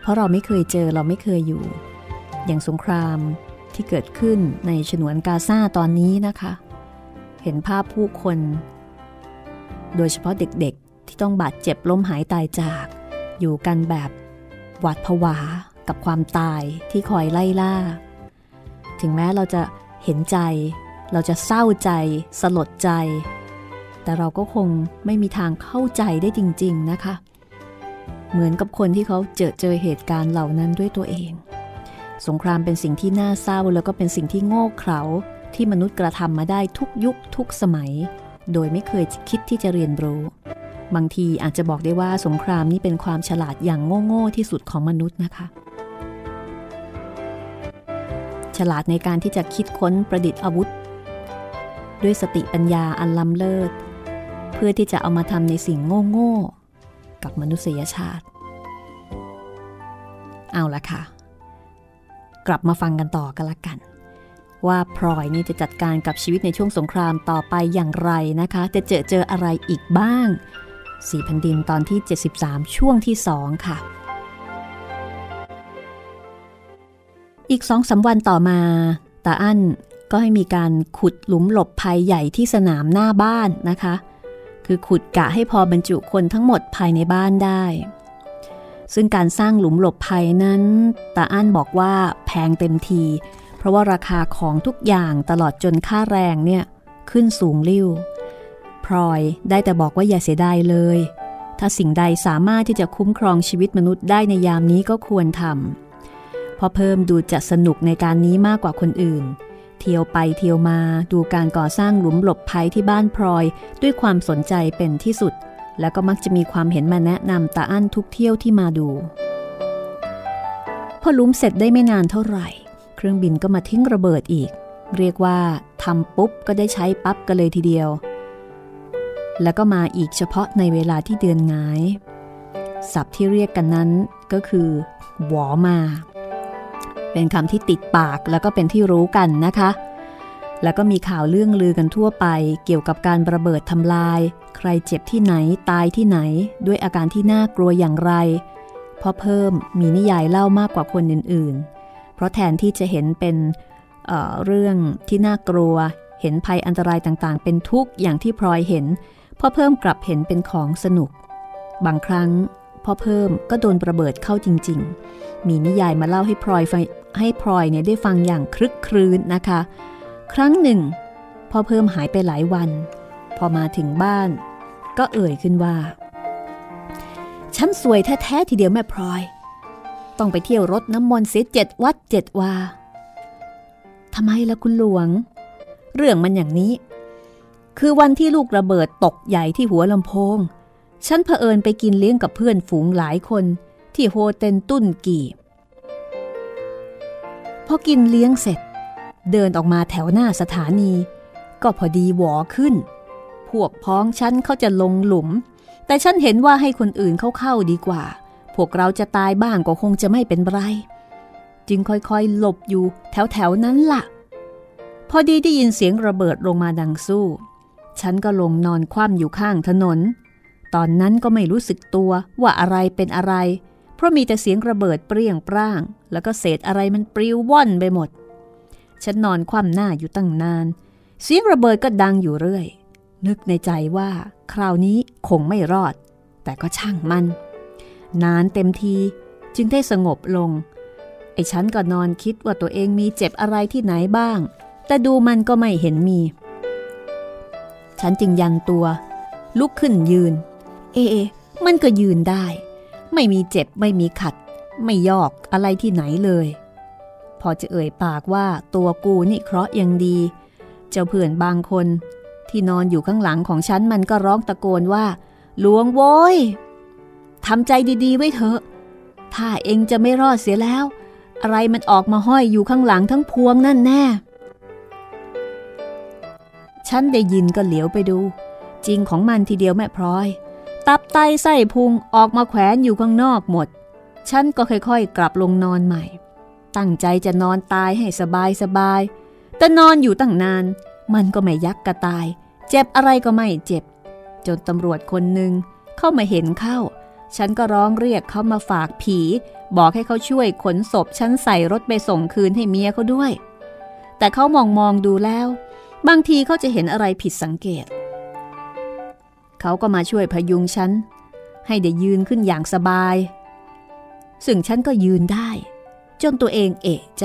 เพราะเราไม่เคยเจอเราไม่เคยอยู่ อย่างสงครามที่เกิดขึ้นในฉนวนกาซาตอนนี้นะคะ เห็นภาพผู้คน โดยเฉพาะเด็กๆที่ต้องบาดเจ็บล้มหายตายจาก อยู่กันแบบหวาดผวากับความตายที่คอยไล่ล่า ถึงแม้เราจะเห็นใจ เราจะเศร้าใจ สลดใจ แต่เราก็คงไม่มีทางเข้าใจได้จริง ๆนะคะ เหมือนกับคนที่เขาเจอเจอเหตุการณ์เหล่านั้นด้วยตัวเอง สงครามเป็นสิ่งที่น่าเศร้าแล้วก็เป็นสิ่งที่โง่เขลาที่มนุษย์กระทำมาได้ทุกยุคทุกสมัย โดยไม่เคยคิดที่จะเรียนรู้ บางทีอาจจะบอกได้ว่าสงครามนี้เป็นความฉลาดอย่างโง่ๆที่สุดของมนุษย์นะคะ ฉลาดในการที่จะคิดค้นประดิษฐ์อาวุธ ด้วยสติปัญญาอันล้ำเลิศ เพื่อที่จะเอามาทำในสิ่งโง่ๆกับมนุษยชาติ เอาละค่ะ กลับมาฟังกันต่อกันละกัน ว่าพลอยนี่จะจัดการกับชีวิตในช่วงสงครามต่อไปอย่างไรนะคะ จะเจอเจออะไรอีกบ้างสี่พันดินตอนที่ 73 ช่วงที่2ค่ะ อีกสองสาวันต่อมาตาอั้น ก็ให้มีการขุดหลุมหลบภัยใหญ่ที่สนามหน้าบ้านนะคะ คือขุดกะให้พอบรรจุคนทั้งหมดภายในบ้านได้ ซึ่งการสร้างหลุมหลบภัยนั้นตาอั้นบอกว่าแพงเต็มที เพราะว่าราคาของทุกอย่างตลอดจนค่าแรงเนี่ยขึ้นสูงลิ่วพลอยได้แต่บอกว่าอย่าเสียดายเลย ถ้าสิ่งใดสามารถที่จะคุ้มครองชีวิตมนุษย์ได้ในยามนี้ก็ควรทำพอเพิ่มดูจะสนุกในการนี้มากกว่าคนอื่น เที่ยวไปเที่ยวมาดูการก่อสร้างหลุมหลบภัยที่บ้านพลอย ด้วยความสนใจเป็นที่สุด แล้วก็มักจะมีความเห็นมาแนะนำตาอั้นทุกเที่ยวที่มาดู พอหลุมเสร็จได้ไม่นานเท่าไหร่ เครื่องบินก็มาทิ้งระเบิดอีก เรียกว่าทำปุ๊บก็ได้ใช้ปั๊บกันเลยทีเดียว แล้วก็มาอีกเฉพาะในเวลาที่เดือนงายศัพท์ที่เรียกกันนั้นก็คือหวอมา เป็นคำที่ติดปากแล้วก็เป็นที่รู้กันนะคะ แล้วก็มีข่าวเรื่องลือกันทั่วไป เกี่ยวกับการระเบิดทำลาย ใครเจ็บที่ไหนตายที่ไหน ด้วยอาการที่น่ากลัวอย่างไรเพพ่อเพิ่มมีนิยายเล่ามากกว่าคนอื่นๆ เพราะแทนที่จะเห็นเป็นเเรื่องที่น่ากลัว เห็นภัยอันตรายต่างๆ เป็นทุกข์อย่างที่พลอยเห็นพ่อเพิ่มกลับเห็นเป็นของสนุก บางครั้งพ่อเพิ่มก็โดนระเบิดเข้าจริง ๆ มีนิยายมาเล่าให้พลอย ให้พลอยเนี่ยได้ฟังอย่างคลึกครื้นนะคะ ครั้งหนึ่งพอเพิ่มหายไปหลายวัน พอมาถึงบ้าน ก็เอ่ยขึ้นว่า ฉันสวยแท้ๆทีเดียวแม่พลอย ต้องไปเที่ยวรถน้ำมนต์เสียเจ็ดวัดเจ็ดวาทำไมล่ะคุณหลวง เรื่องมันอย่างนี้ คือวันที่ลูกระเบิดตกใหญ่ที่หัวลำโพง ฉันเผอิญไปกินเลี้ยงกับเพื่อนฝูงหลายคนที่โฮเทนตุ้นกี่ พอกินเลี้ยงเสร็จ เดินออกมาแถวหน้าสถานี ก็พอดีหวอขึ้น พวกพ้องฉันเขาจะลงหลุม แต่ฉันเห็นว่าให้คนอื่นเข้าเข้าดีกว่า พวกเราจะตายบ้างก็คงจะไม่เป็นไร จึงค่อยๆ หลบอยู่แถวๆนั้นละ่ะ พอดีได้ยินเสียงระเบิดลงมาดังสู้ ฉันก็ลงนอนคว่ำอยู่ข้างถนน ตอนนั้นก็ไม่รู้สึกตัวว่าอะไรเป็นอะไร เพราะมีแต่เสียงระเบิดเปรี้ยงปร้าง แล้วก็เศษอะไรมันปลิวว่อนไปหมด ฉันนอนคว่ำหน้าอยู่ตั้งนาน เสียงระเบิดก็ดังอยู่เรื่อย นึกในใจว่าคราวนี้คงไม่รอด แต่ก็ช่างมัน นานเต็มทีจึงได้สงบลง ไอ้ฉันก็นอนคิดว่าตัวเองมีเจ็บอะไรที่ไหนบ้าง แต่ดูมันก็ไม่เห็นมี ฉันจึงยันตัว ลุกขึ้นยืน เอเอมันก็ยืนได้ ไม่มีเจ็บไม่มีขัด ไม่ยอกอะไรที่ไหนเลย พอจะเอ่ยปากว่าตัวกูนี่เคราะห์ยังดี เจ้าเพื่อนบางคน ที่นอนอยู่ข้างหลังของฉันมันก็ร้องตะโกนว่าหลวงโว้ยทำใจดีๆไว้เถอะ ถ้าเองจะไม่รอดเสียแล้ว อะไรมันออกมาห้อยอยู่ข้างหลังทั้งพวงนั่นแน่ ฉันได้ยินก็เหลียวไปดู จริงของมันทีเดียวแม่พลอย ตับไตไส้พุงออกมาแขวนอยู่ข้างนอกหมด ฉันก็ค่อยๆ กลับลงนอนใหม่ ตั้งใจจะนอนตายให้สบายสบาย แต่นอนอยู่ตั้งนาน มันก็ไม่ยักกระตาย เจ็บอะไรก็ไม่เจ็บ จนตำรวจคนหนึ่งเข้ามาเห็นเข้า ฉันก็ร้องเรียกเขามาฝากผี บอกให้เขาช่วยขนศพฉันใส่รถไปส่งคืนให้เมียเขาด้วย แต่เขามองมองดูแล้ว บางทีเขาจะเห็นอะไรผิดสังเกต เขาก็มาช่วยพยุงฉัน ให้ได้ยืนขึ้นอย่างสบาย ซึ่งฉันก็ยืนได้ จนตัวเองเอะใจ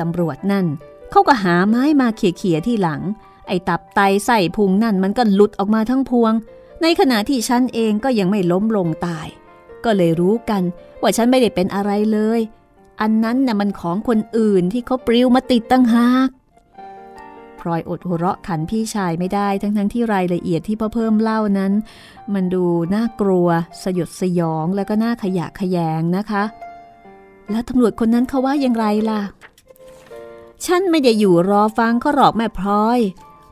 ตำรวจนั่นเขาก็หาไม้มาเขี่ยๆที่หลัง ไอ้ตับไตใส่พุงนั่นมันก็หลุดออกมาทั้งพวง ในขณะที่ฉันเองก็ยังไม่ล้มลงตาย ก็เลยรู้กันว่าฉันไม่ได้เป็นอะไรเลย อันนั้นน่ะมันของคนอื่นที่เขาปลิวมาติดตั้งหาก ลอยอดหัวเราะขันพี่ชายไม่ได้ ทั้งทั้งที่รายละเอียดที่พ่อเพิ่มเล่านั้น มันดูน่ากลัว สยดสยองแล้วก็น่าขยะขยงนะคะ แล้วตำรวจคนนั้นเขาว่าอย่างไรล่ะ ฉันไม่ได้อยู่รอฟังเขาหรอกแม่พลอย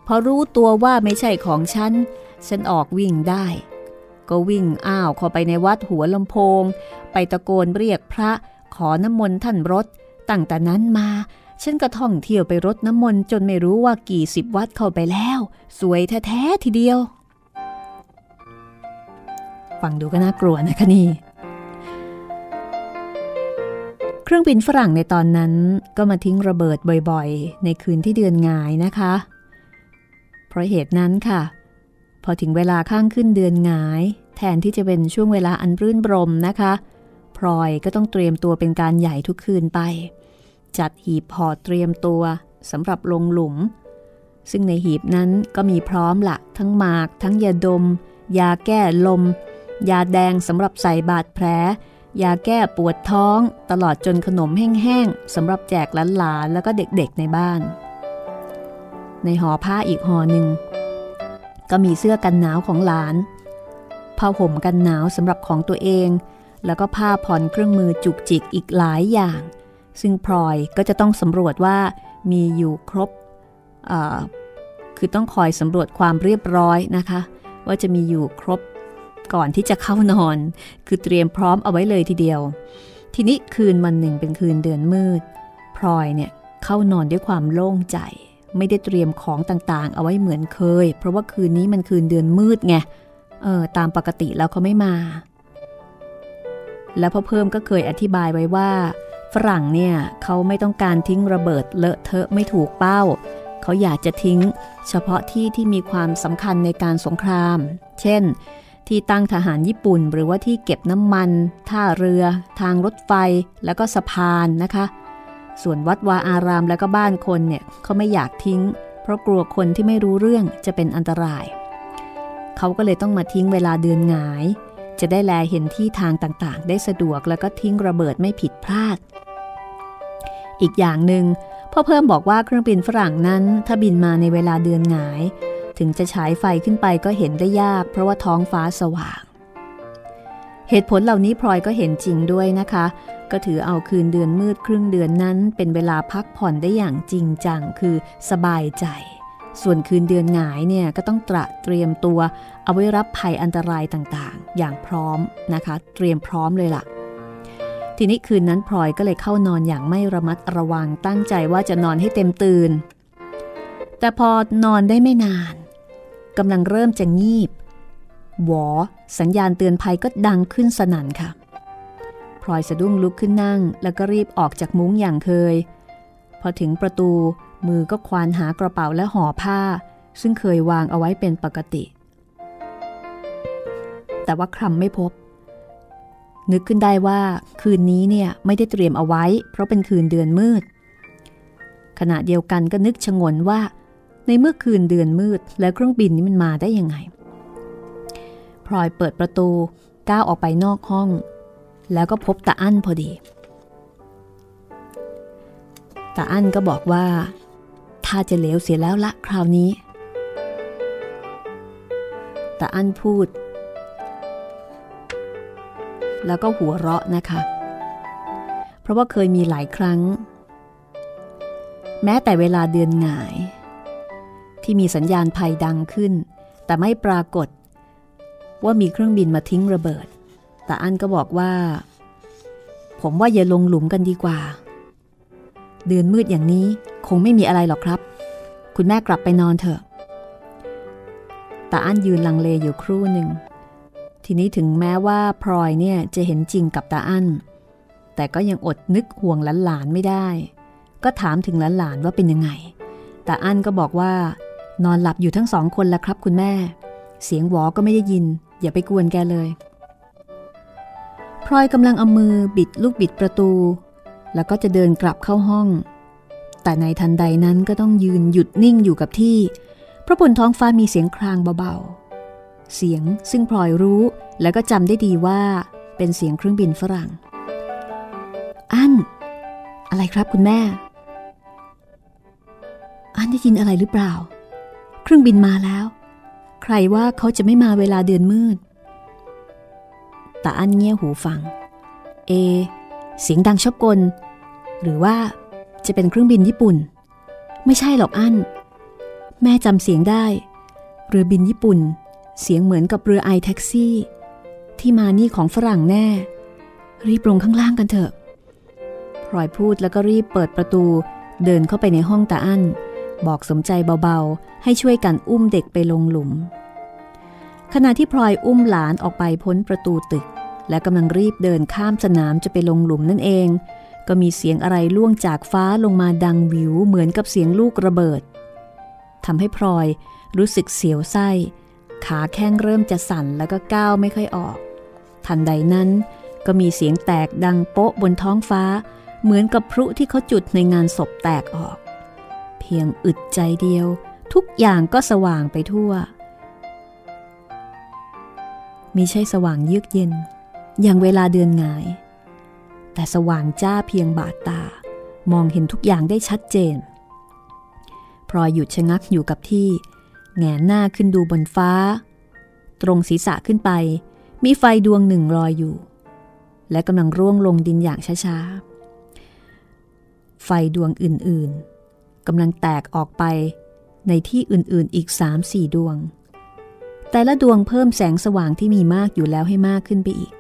พอรู้ตัวว่าไม่ใช่ของฉัน ฉันออกวิ่งได้ ก็วิ่งอ้าวเข้าไปในวัดหัวลำโพง ไปตะโกนเรียกพระ ขอน้ำมนต์ท่านรถตั้งแต่นั้นมา ฉันก็ท่องเที่ยวไปรดน้ำมนต์จนไม่รู้ว่ากี่สิบวัดเข้าไปแล้ว สวยแท้ๆทีเดียว ฟังดูก็น่ากลัวนะคะนี่เครื่องบินฝรั่งในตอนนั้นก็มาทิ้งระเบิดบ่อยๆ ในคืนที่เดือนงายนะคะ เพราะเหตุนั้นค่ะ พอถึงเวลาข้างขึ้นเดือนงาย แทนที่จะเป็นช่วงเวลาอันรื่นรมนะคะ พลอยก็ต้องเตรียมตัวเป็นการใหญ่ทุกคืนไป จัดหีบห่อเตรียมตัวสำหรับลงหลุม ซึ่งในหีบนั้นก็มีพร้อมละทั้งหมาก ทั้งยาดม ยาแก้ลม ยาแดงสำหรับใส่บาดแผล ยาแก้ปวดท้อง ตลอดจนขนมแห้งๆสำหรับแจกหลานๆแล้วก็เด็กๆในบ้าน ในห่อผ้าอีกห่อหนึ่งก็มีเสื้อกันหนาวของหลานผ้าห่มกันหนาวสำหรับของตัวเอง แล้วก็ผ้าผ่อนเครื่องมือจุกจิกอีกหลายอย่าง ซึ่งพลอยก็จะต้องสำรวจว่ามีอยู่ครบ คือต้องคอยสำรวจความเรียบร้อยนะคะ ว่าจะมีอยู่ครบก่อนที่จะเข้านอน คือเตรียมพร้อมเอาไว้เลยทีเดียว ทีนี้คืนวันหนึ่งเป็นคืนเดือนมืด พลอยเนี่ยเข้านอนด้วยความโล่งใจ ไม่ได้เตรียมของต่างๆ เอาไว้เหมือนเคย เพราะว่าคืนนี้มันคืนเดือนมืดไง เออตามปกติแล้วเขาไม่มา และพ่อเพิ่มก็เคยอธิบายไว้ว่า ฝรั่งเนี่ยเขาไม่ต้องการทิ้งระเบิดเลอะเทอะไม่ถูกเป้า เขาอยากจะทิ้งเฉพาะที่ที่มีความสำคัญในการสงคราม เช่น ที่ตั้งทหารญี่ปุ่น หรือว่าที่เก็บน้ำมัน ท่าเรือ ทางรถไฟ แล้วก็สะพานนะคะ ส่วนวัดวาอารามแล้วก็บ้านคนเนี่ยเขาไม่อยากทิ้ง เพราะกลัวคนที่ไม่รู้เรื่องจะเป็นอันตราย เขาก็เลยต้องมาทิ้งเวลาเดือนหงายจะได้แลเห็นที่ทางต่างๆ ได้สะดวกแล้วก็ทิ้งระเบิดไม่ผิดพลาด อีกอย่างหนึ่งพ่อเพิ่มบอกว่าเครื่องบินฝรั่งนั้นถ้าบินมาในเวลาเดือนหงาย ถึงจะฉายไฟขึ้นไปก็เห็นได้ยาก เพราะว่าท้องฟ้าสว่าง เหตุผลเหล่านี้พลอยก็เห็นจริงด้วยนะคะ ก็ถือเอาคืนเดือนมืดครึ่งเดือนนั้น เป็นเวลาพักผ่อนได้อย่างจริงจังคือสบายใจ ส่วนคืนเดือนหงายเนี่ยก็ต้องตระเตรียมตัว เอาไว้รับภัยอันตรายต่างๆ อย่างพร้อมนะคะ เตรียมพร้อมเลยล่ะ ทีนี้คืนนั้นพลอยก็เลยเข้านอนอย่างไม่ระมัดระวังตั้งใจว่าจะนอนให้เต็มตื่น แต่พอนอนได้ไม่นานกำลังเริ่มจะงีบ หวอ สัญญาณเตือนภัยก็ดังขึ้นสนั่นค่ะพลอยสะดุ้งลุกขึ้นนั่ง แล้วก็รีบออกจากมุ้งอย่างเคย พอถึงประตูมือก็ควานหากระเป๋าและห่อผ้า ซึ่งเคยวางเอาไว้เป็นปกติ แต่ว่าคำไม่พบ นึกขึ้นได้ว่าคืนนี้เนี่ยไม่ได้เตรียมเอาไว้ เพราะเป็นคืนเดือนมืด ขณะเดียวกันก็นึกชงนว่า ในเมื่อคืนเดือนมืด แล้วเครื่องบินนี้มันมาได้ยังไงพลอยเปิดประตูก้าวออกไปนอกห้อง แล้วก็พบตาอั้นพอดีตาอั้นก็บอกว่า ถ้าจะเหลวเสียแล้วละคราวนี้ตาอั้นพูด แล้วก็หัวเราะนะคะ เพราะว่าเคยมีหลายครั้ง แม้แต่เวลาเดือนหงาย ที่มีสัญญาณภัยดังขึ้น แต่ไม่ปรากฏ ว่ามีเครื่องบินมาทิ้งระเบิด แต่อันก็บอกว่า ผมว่าอย่าลงหลุมกันดีกว่า เดือนมืดอย่างนี้คงไม่มีอะไรหรอกครับ คุณแม่กลับไปนอนเถอะแต่อันยืนลังเลอยู่ครู่หนึ่ง ทีนี้ถึงแม้ว่าพลอยเนี่ยจะเห็นจริงกับตาอั้น แต่ก็ยังอดนึกห่วงหลานๆไม่ได้ ก็ถามถึงหลานๆว่าเป็นยังไง ตาอั้นก็บอกว่า นอนหลับอยู่ทั้งสองคนแล้วครับคุณแม่ เสียงหวอก็ไม่ได้ยิน อย่าไปกวนแกเลยพลอยกำลังเอามือบิดลูกบิดประตู แล้วก็จะเดินกลับเข้าห้อง แต่ในทันใดนั้นก็ต้องยืนหยุดนิ่งอยู่กับที่ เพราะบนท้องฟ้ามีเสียงครางเบาๆ เสียงซึ่งพลอยรู้ แล้วก็จำได้ดีว่า เป็นเสียงเครื่องบินฝรั่ง อัน อะไรครับคุณแม่ อันได้ยินอะไรหรือเปล่า เครื่องบินมาแล้ว ใครว่าเขาจะไม่มาเวลาเดือนมืดแต่อันเงี่ยหูฟัง เอ เสียงดังชอบกล หรือว่าจะเป็นเครื่องบินญี่ปุ่น ไม่ใช่หรอกอัน แม่จำเสียงได้ เรือบินญี่ปุ่น เสียงเหมือนกับเรือไอแท็กซี่ ที่มานี่ของฝรั่งแน่ รีบลงข้างล่างกันเถอะพลอยพูดแล้วก็รีบเปิดประตู เดินเข้าไปในห้องตาอั้น บอกสมใจเบาๆ ให้ช่วยกันอุ้มเด็กไปลงหลุม ขณะที่พลอยอุ้มหลานออกไปพ้นประตูตึก และกำลังรีบเดินข้ามสนามจะไปลงหลุมนั่นเอง ก็มีเสียงอะไรล่วงจากฟ้าลงมาดังวิวเหมือนกับเสียงลูกระเบิดทำให้พลอยรู้สึกเสียวไส้ ขาแข้งเริ่มจะสั่นแล้วก็ก้าวไม่ค่อยออก ทันใดนั้นก็มีเสียงแตกดังโป๊ะบนท้องฟ้า เหมือนกับพลุที่เขาจุดในงานศพแตกออก เพียงอึดใจเดียว ทุกอย่างก็สว่างไปทั่วมิใช่สว่างเยือกเย็น อย่างเวลาเดือนงาย แต่สว่างจ้าเพียงบาดตา มองเห็นทุกอย่างได้ชัดเจนพลอยหยุดชะงักอยู่กับที่ แงนหน้าขึ้นดูบนฟ้า ตรงศีรษะขึ้นไป มีไฟดวงหนึ่งลอยอยู่ และกำลังร่วงลงดินอย่างช้าๆ ไฟดวงอื่นๆกำลังแตกออกไปในที่อื่นๆอีกสามสี่ดวง แต่ละดวงเพิ่มแสงสว่างที่มีมากอยู่แล้วให้มากขึ้นไปอีก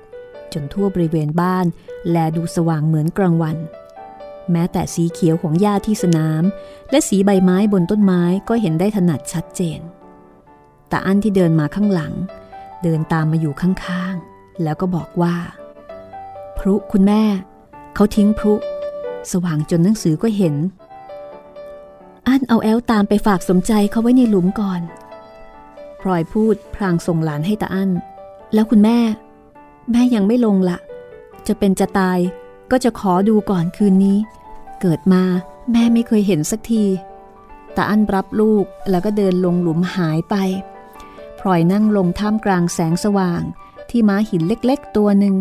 จนทั่วบริเวณบ้าน แลดูสว่างเหมือนกลางวัน แม้แต่สีเขียวของหญ้าที่สนาม และสีใบไม้บนต้นไม้ก็เห็นได้ถนัดชัดเจน แต่อันที่เดินมาข้างหลัง เดินตามมาอยู่ข้างๆ แล้วก็บอกว่า พรุคุณแม่ เขาทิ้งพรุสว่างจนหนังสือก็เห็น อันเอาแอลตามไปฝากสมใจเขาไว้ในหลุมก่อน พลอยพูดพลางส่งหลานให้ตาอั้นแล้วคุณแม่ แม่ยังไม่ลงละ จะเป็นจะตาย ก็จะขอดูก่อนคืนนี้ เกิดมาแม่ไม่เคยเห็นสักทีตาอั้นรับลูกแล้วก็เดินลงหลุมหายไปพลอยนั่งลงท่ามกลางแสงสว่าง ที่ม้าหินเล็กๆ ตัวหนึ่ง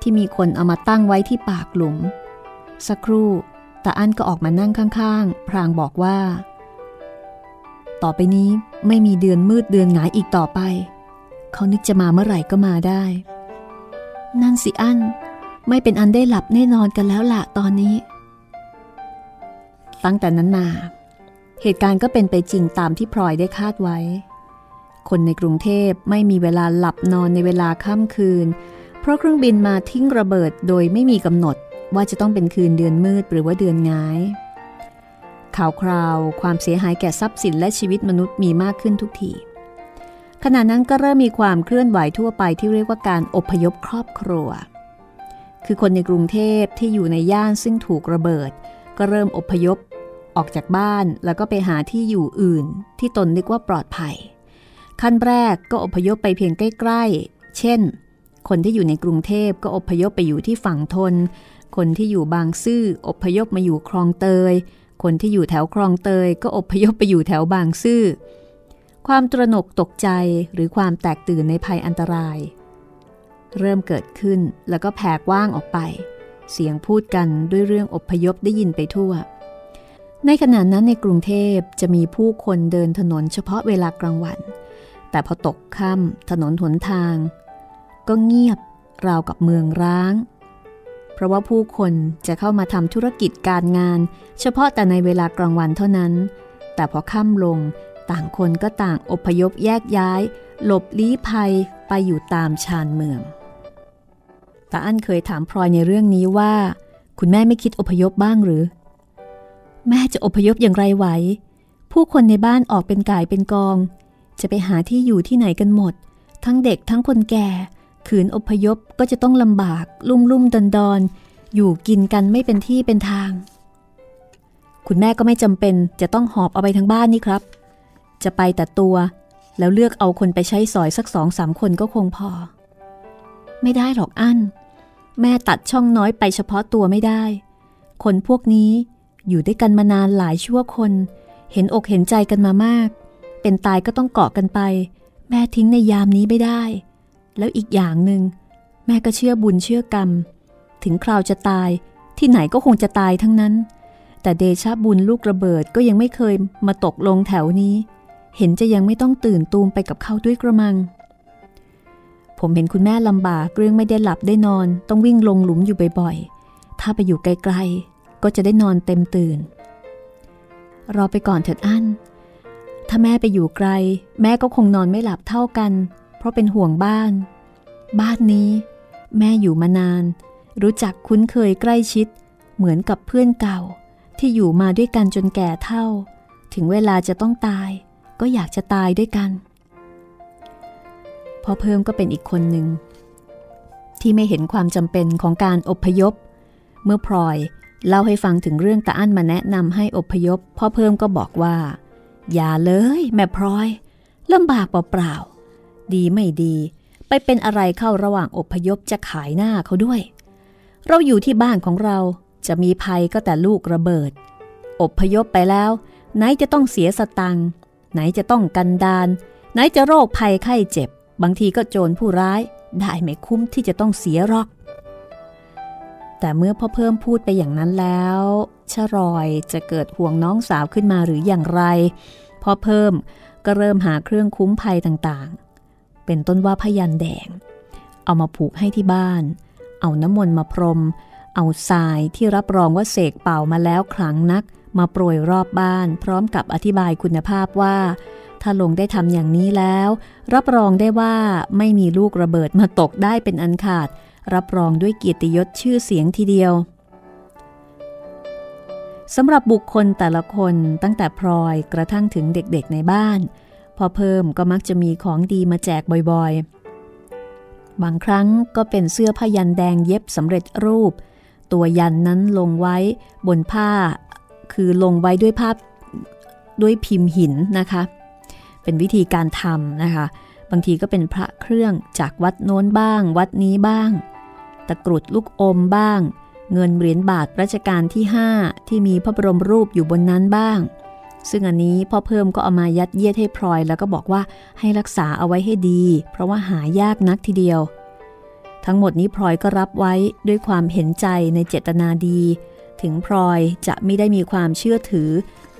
ที่มีคนเอามาตั้งไว้ที่ปากหลุม สักครู่ตาอั้นก็ออกมานั่งข้างๆ พรางบอกว่า ต่อไปนี้ไม่มีเดือนมืดเดือนหงายอีกต่อไป เขานึกจะมาเมื่อไหร่ก็มาได้ นั่นสิอั้น ไม่เป็นอันได้หลับแน่นอนกันแล้วละตอนนี้ ตั้งแต่นั้นมา เหตุการณ์ก็เป็นไปจริงตามที่พลอยได้คาดไว้ คนในกรุงเทพไม่มีเวลาหลับนอนในเวลาค่ำคืน เพราะเครื่องบินมาทิ้งระเบิดโดยไม่มีกำหนดว่าจะต้องเป็นคืนเดือนมืดหรือว่าเดือนงาย ข่าวคราว ความเสียหายแก่ทรัพย์สินและชีวิตมนุษย์มีมากขึ้นทุกทีขณะนั้นก็เริ่มมีความเคลื่อนไหวทั่วไปที่เรียกว่าการอบพยพครอบครัว คือคนในกรุงเทพที่อยู่ในย่านซึ่งถูกระเบิด ก็เริ่มอพยพออกจากบ้านแล้วก็ไปหาที่อยู่อื่น ที่ตนนึกว่าปลอดภัย ขั้นแรกก็อพยพไปเพียงใกล้ ๆ เช่น คนที่อยู่ในกรุงเทพก็อพยพไปอยู่ที่ฝั่งทน คนที่อยู่บางซื่ออพยพมาอยู่คลองเตย คนที่อยู่แถวคลองเตย ก็อพยพไปอยู่แถวบางซื่อ ความตระหนกตกใจหรือความแตกตื่นในภัยอันตราย เริ่มเกิดขึ้นแล้วก็แผ่กว้างออกไป เสียงพูดกันด้วยเรื่องอพยพได้ยินไปทั่ว ในขณะนั้นในกรุงเทพจะมีผู้คนเดินถนนเฉพาะเวลากลางวัน แต่พอตกค่ำถนนหนทาง ก็เงียบราวกับเมืองร้าง เพราะว่าผู้คนจะเข้ามาทำธุรกิจการงาน เฉพาะแต่ในเวลากลางวันเท่านั้น แต่พอค่ำลงต่างคนก็ต่างอพยพแยกย้าย หลบลี้ภัยไปอยู่ตามชานเมือง ตาอั้นเคยถามพลอยในเรื่องนี้ว่า คุณแม่ไม่คิดอพยพบ้างหรือ แม่จะอพยพอย่างไรไหว ผู้คนในบ้านออกเป็นก่ายเป็นกอง จะไปหาที่อยู่ที่ไหนกันหมด ทั้งเด็กทั้งคนแก่ ขืนอพยพก็จะต้องลำบาก ลุ่มลุ่มดอนดอนอยู่กินกันไม่เป็นที่เป็นทาง คุณแม่ก็ไม่จำเป็นจะต้องหอบเอาไปทั้งบ้านนี่ครับ จะไปแต่ตัว แล้วเลือกเอาคนไปใช้สอยสักสองสามคนก็คงพอ ไม่ได้หรอกอั้น แม่ตัดช่องน้อยไปเฉพาะตัวไม่ได้ คนพวกนี้อยู่ด้วยกันมานานหลายชั่วคน เห็นอกเห็นใจกันมามาก เป็นตายก็ต้องเกาะกันไป แม่ทิ้งในยามนี้ไม่ได้ แล้วอีกอย่างหนึ่งแม่ก็เชื่อบุญเชื่อกรรม ถึงคราวจะตายที่ไหนก็คงจะตายทั้งนั้น แต่เดชะบุญลูกระเบิดก็ยังไม่เคยมาตกลงแถวนี้ เห็นจะยังไม่ต้องตื่นตูมไปกับเขาด้วยกระมัง ผมเห็นคุณแม่ลำบากเรื่องไม่ได้หลับได้นอน ต้องวิ่งลงหลุมอยู่บ่อยๆ ถ้าไปอยู่ไกลๆ ก็จะได้นอนเต็มตื่น รอไปก่อนเถิดอั้น ถ้าแม่ไปอยู่ไกล แม่ก็คงนอนไม่หลับเท่ากัน เพราะเป็นห่วงบ้าน บ้านนี้ แม่อยู่มานาน รู้จักคุ้นเคยใกล้ชิด เหมือนกับเพื่อนเก่า ที่อยู่มาด้วยกันจนแก่เท่า ถึงเวลาจะต้องตาย ก็อยากจะตายด้วยกัน พอเพิ่มก็เป็นอีกคนหนึ่ง ที่ไม่เห็นความจำเป็นของการอพยพ เมื่อพลอยเล่าให้ฟังถึงเรื่องตาอั้นมาแนะนำให้อพยพ พ่อเพิ่มก็บอกว่า อย่าเลย แม่พลอยลำบากเปล่าๆดีไม่ดี ไปเป็นอะไรเข้าระหว่างอพยพจะขายหน้าเขาด้วย เราอยู่ที่บ้านของเราจะมีภัยก็แต่ลูกระเบิด อบพยพไปแล้ว ไหนจะต้องเสียสตังไหนจะต้องกันดานไหนจะโรคภัยไข้เจ็บ บางทีก็โจรผู้ร้ายได้ไม่คุ้มที่จะต้องเสียรอก แต่เมื่อพ่อเพิ่มพูดไปอย่างนั้นแล้วชรอยจะเกิดห่วงน้องสาวขึ้นมาหรืออย่างไรพ่อเพิ่มก็เริ่มหาเครื่องคุ้มภัยต่างๆ เป็นต้นว่าพยันแดง เอามาผูกให้ที่บ้าน เอาน้ำมนต์มาพรม เอาทรายที่รับรองว่าเสกเป่ามาแล้วครั้งนัก มาโปรยรอบบ้าน พร้อมกับอธิบายคุณภาพว่า ถ้าลงได้ทำอย่างนี้แล้ว รับรองได้ว่าไม่มีลูกระเบิดมาตกได้เป็นอันขาด รับรองด้วยเกียรติยศชื่อเสียงทีเดียวสำหรับบุคคลแต่ละคนตั้งแต่พลอยกระทั่งถึงเด็กๆในบ้าน พอเพิ่มก็มักจะมีของดีมาแจกบ่อยๆ บางครั้งก็เป็นเสื้อผ้ายันแดงเย็บสำเร็จรูป ตัวยันนั้นลงไว้บนผ้า คือลงไว้ด้วยภาพด้วยพิมพ์หินนะคะ เป็นวิธีการทำนะคะ บางทีก็เป็นพระเครื่องจากวัดโน้นบ้าง วัดนี้บ้าง ตะกรุดลูกอมบ้าง เงินเหรียญบาทรัชกาลที่ 5 ที่มีพระบรมรูปอยู่บนนั้นบ้าง ซึ่งอันนี้พ่อเพิ่มก็เอามายัดเยียดให้พลอย แล้วก็บอกว่าให้รักษาเอาไว้ให้ดี เพราะว่าหายากนักทีเดียว ทั้งหมดนี้พลอยก็รับไว้ด้วยความเห็นใจในเจตนาดี ถึงพลอยจะไม่ได้มีความเชื่อถือ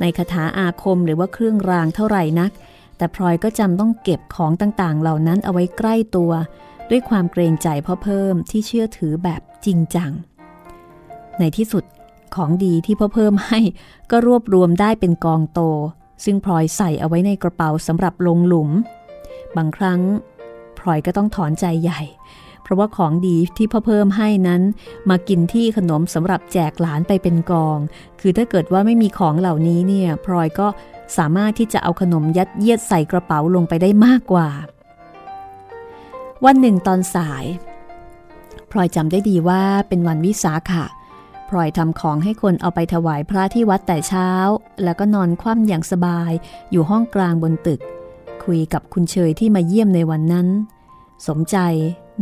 ในคาถาอาคมหรือว่าเครื่องรางเท่าไหร่นัก แต่พลอยก็จำต้องเก็บของต่างๆ เหล่านั้นเอาไว้ใกล้ตัว ด้วยความเกรงใจพ่อเพิ่มที่เชื่อถือแบบจริงจัง ในที่สุดของดีที่พ่อเพิ่มให้ก็รวบรวมได้เป็นกองโต ซึ่งพลอยใส่เอาไว้ในกระเป๋าสำหรับลงหลุม บางครั้งพลอยก็ต้องถอนใจใหญ่ เพราะว่าของดีที่พ่อเพิ่มให้นั้น มากินที่ขนมสำหรับแจกหลานไปเป็นกอง คือถ้าเกิดว่าไม่มีของเหล่านี้เนี่ยพลอยก็ สามารถที่จะเอาขนมยัดเยียดใส่กระเป๋าลงไปได้มากกว่า วันหนึ่งตอนสายพลอยจำได้ดีว่าเป็นวันวิสาขะพลอยทำของให้คนเอาไปถวายพระที่วัดแต่เช้า แล้วก็นอนคว่ำอย่างสบายอยู่ห้องกลางบนตึก คุยกับคุณเชยที่มาเยี่ยมในวันนั้น สมใจ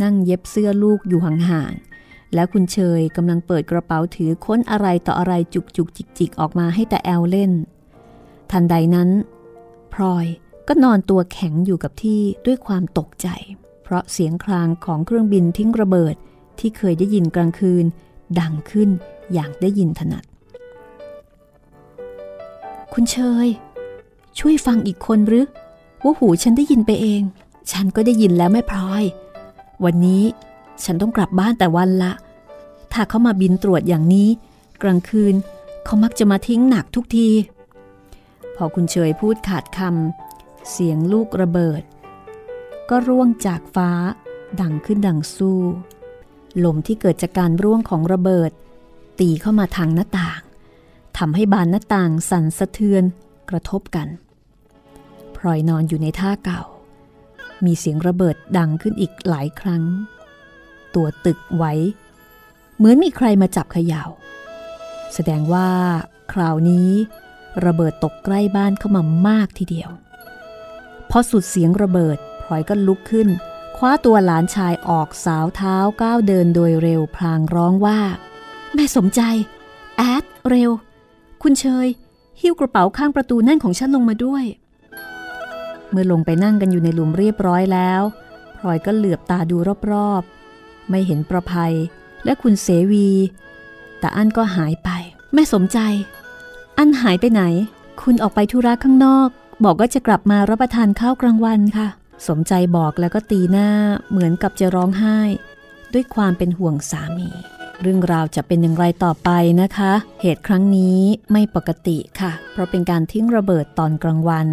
นั่งเย็บเสื้อลูกอยู่ห่างๆ แล้วคุณเชยกำลังเปิดกระเป๋าถือค้นอะไรต่ออะไรจุกจุกจิกจิกออกมาให้แต่แอลเล่น ทันใดนั้นพลอยก็นอนตัวแข็งอยู่กับที่ด้วยความตกใจ เพราะเสียงครางของเครื่องบินทิ้งระเบิดที่เคยได้ยินกลางคืน ดังขึ้นอย่างได้ยินถนัด คุณเชย ช่วยฟังอีกคนหรือ ว่าหูฉันได้ยินไปเอง ฉันก็ได้ยินแล้วแม่พลอย วันนี้ฉันต้องกลับบ้านแต่วันละ ถ้าเขามาบินตรวจอย่างนี้ กลางคืนเขามักจะมาทิ้งหนักทุกที พอคุณเชยพูดขาดคำเสียงลูกระเบิด ก็ร่วงจากฟ้า ดังขึ้นดังสู้ ลมที่เกิดจากการร่วงของระเบิด ตีเข้ามาทางหน้าต่างทำให้บานหน้าต่างสั่นสะเทือนกระทบกันพลอยนอนอยู่ในท่าเก่า มีเสียงระเบิดดังขึ้นอีกหลายครั้ง ตัวตึกไว้ เหมือนมีใครมาจับเขยา่า แสดงว่า คราวนี้ ระเบิดตกใกล้บ้านเข้ามามากทีเดียว พอสุดเสียงระเบิดพลอยก็ลุกขึ้น คว้าตัวหลานชายออกสาวเท้าก้าวเดินโดยเร็วพลางร้องว่า แม่สมใจ แอด เร็ว คุณเชย หิ้วกระเป๋าข้างประตูนั่นของฉันลงมาด้วย เมื่อลงไปนั่งกันอยู่ในหลุมเรียบร้อยแล้วพลอยก็เหลือบตาดูรอบๆ ไม่เห็นประภัยและคุณเสวี แต่อันก็หายไป แม่สมใจ อันหายไปไหน คุณออกไปธุระข้างนอก บอกว่าจะกลับมารับประทานข้าวกลางวันค่ะ สมใจบอกแล้วก็ตีหน้าเหมือนกับจะร้องไห้ ด้วยความเป็นห่วงสามี เรื่องราวจะเป็นอย่างไรต่อไปนะคะ เหตุครั้งนี้ไม่ปกติค่ะ เพราะเป็นการทิ้งระเบิดตอนกลางวัน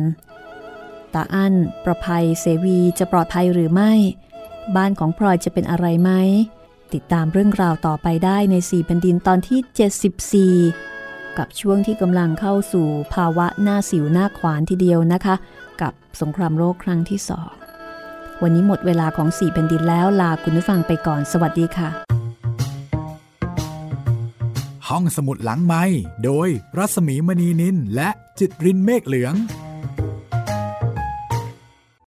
ตาอั้นประภัยเสวีจะปลอดภัยหรือไม่ บ้านของพลอยจะเป็นอะไรไหม ติดตามเรื่องราวต่อไปได้ในสี่แผ่นดินตอนที่ 74 กับช่วงที่กำลังเข้าสู่ภาวะหน้าสิวหน้าขวานทีเดียวนะคะ กับสงครามโลกครั้งที่สองวันนี้หมดเวลาของสี่แผ่นดินแล้วลาคุณผู้ฟังไปก่อนสวัสดีค่ะ ห้องสมุดหลังไม้โดยรัศมีมณีนินและจิตรินเมฆเหลือง